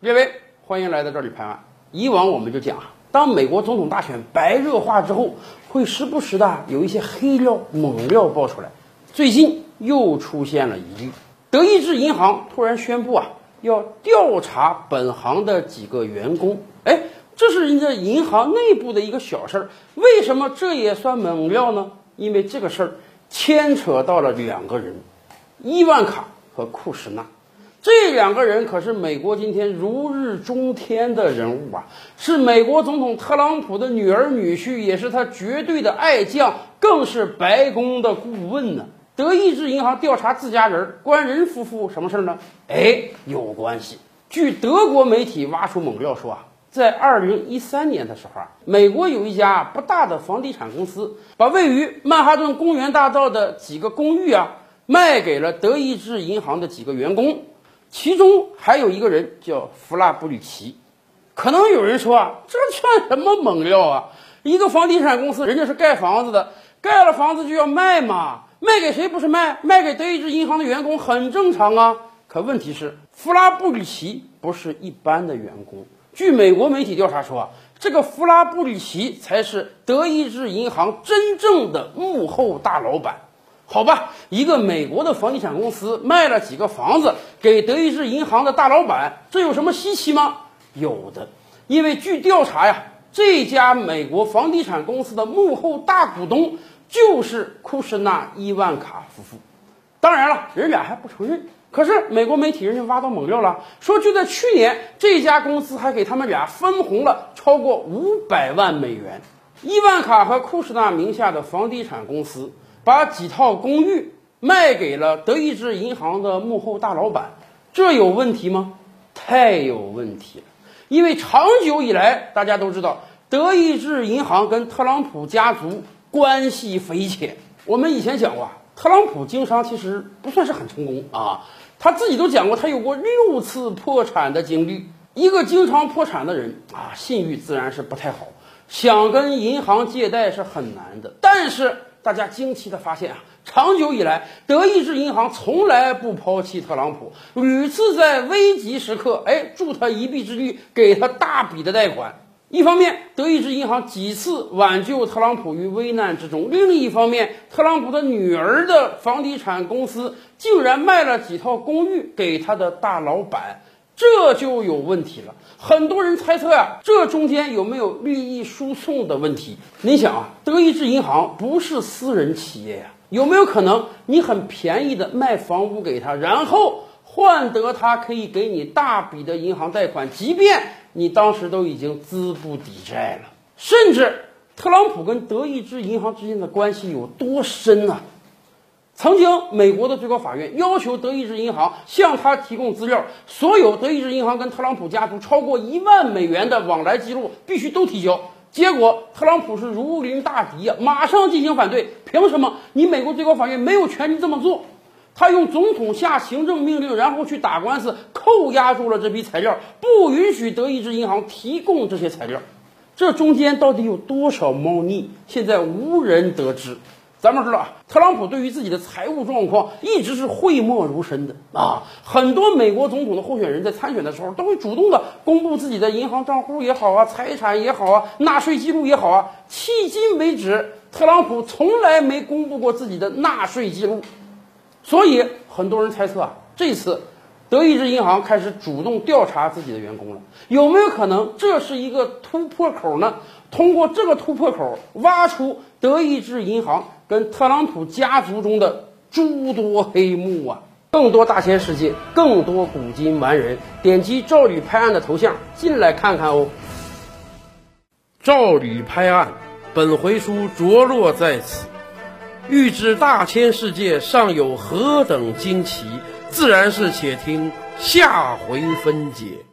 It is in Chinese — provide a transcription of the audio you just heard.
列位，欢迎来到这里拍案。以往我们就讲，当美国总统大选白热化之后，会时不时的有一些黑料、猛料爆出来。最近又出现了疑虑，德意志银行突然宣布啊，要调查本行的几个员工。哎，这是人家银行内部的一个小事儿，为什么这也算猛料呢？因为这个事儿牵扯到了两个人，伊万卡和库什纳。这两个人可是美国今天如日中天的人物啊，是美国总统特朗普的女儿女婿，也是他绝对的爱将，更是白宫的顾问呢。德意志银行调查自家人，关人夫妇什么事儿呢？哎，有关系。据德国媒体挖出猛料说啊，在二零一三年的时候啊，美国有一家不大的房地产公司，把位于曼哈顿公园大道的几个公寓啊，卖给了德意志银行的几个员工。其中还有一个人叫弗拉布里奇，可能有人说啊，这算什么猛料啊？一个房地产公司，人家是盖房子的，盖了房子就要卖嘛，卖给谁不是卖？卖给德意志银行的员工很正常啊。可问题是，弗拉布里奇不是一般的员工。据美国媒体调查说啊，这个弗拉布里奇才是德意志银行真正的幕后大老板。好吧，一个美国的房地产公司卖了几个房子给德意志银行的大老板，这有什么稀奇吗？有的，因为据调查呀，这家美国房地产公司的幕后大股东就是库什纳伊万卡夫妇。当然了，人俩还不承认。可是美国媒体人家挖到猛料了，说就在去年，这家公司还给他们俩分红了超过五百万美元。伊万卡和库什纳名下的房地产公司。把几套公寓卖给了德意志银行的幕后大老板，这有问题吗？太有问题了！因为长久以来，大家都知道，德意志银行跟特朗普家族关系匪浅。我们以前讲过，特朗普经商其实不算是很成功啊，他自己都讲过，他有过六次破产的经历。一个经常破产的人啊，信誉自然是不太好，想跟银行借贷是很难的。但是，大家惊奇的发现啊，长久以来，德意志银行从来不抛弃特朗普，屡次在危急时刻，哎，助他一臂之力，给他大笔的贷款。一方面，德意志银行几次挽救特朗普于危难之中；另一方面，特朗普的女儿的房地产公司竟然卖了几套公寓给他的大老板。这就有问题了。很多人猜测呀，这中间有没有利益输送的问题？你想啊，德意志银行不是私人企业呀，有没有可能你很便宜的卖房屋给他，然后换得他可以给你大笔的银行贷款，即便你当时都已经资不抵债了？甚至特朗普跟德意志银行之间的关系有多深啊？曾经，美国的最高法院要求德意志银行向他提供资料，所有德意志银行跟特朗普家族超过一万美元的往来记录必须都提交。结果，特朗普是如临大敌呀，马上进行反对。凭什么？你美国最高法院没有权利这么做。他用总统下行政命令，然后去打官司，扣押住了这批材料，不允许德意志银行提供这些材料。这中间到底有多少猫腻？现在无人得知。咱们知道，特朗普对于自己的财务状况一直是讳莫如深的啊。很多美国总统的候选人在参选的时候，都会主动的公布自己的银行账户也好啊，财产也好啊，纳税记录也好啊。迄今为止，特朗普从来没公布过自己的纳税记录，所以很多人猜测啊，这次德意志银行开始主动调查自己的员工了，有没有可能这是一个突破口呢？通过这个突破口，挖出德意志银行。跟特朗普家族中的诸多黑幕啊！更多大千世界，更多古今完人，点击赵吕拍案的头像进来看看哦。赵吕拍案，本回书着落在此。欲知大千世界尚有何等惊奇，自然是且听下回分解。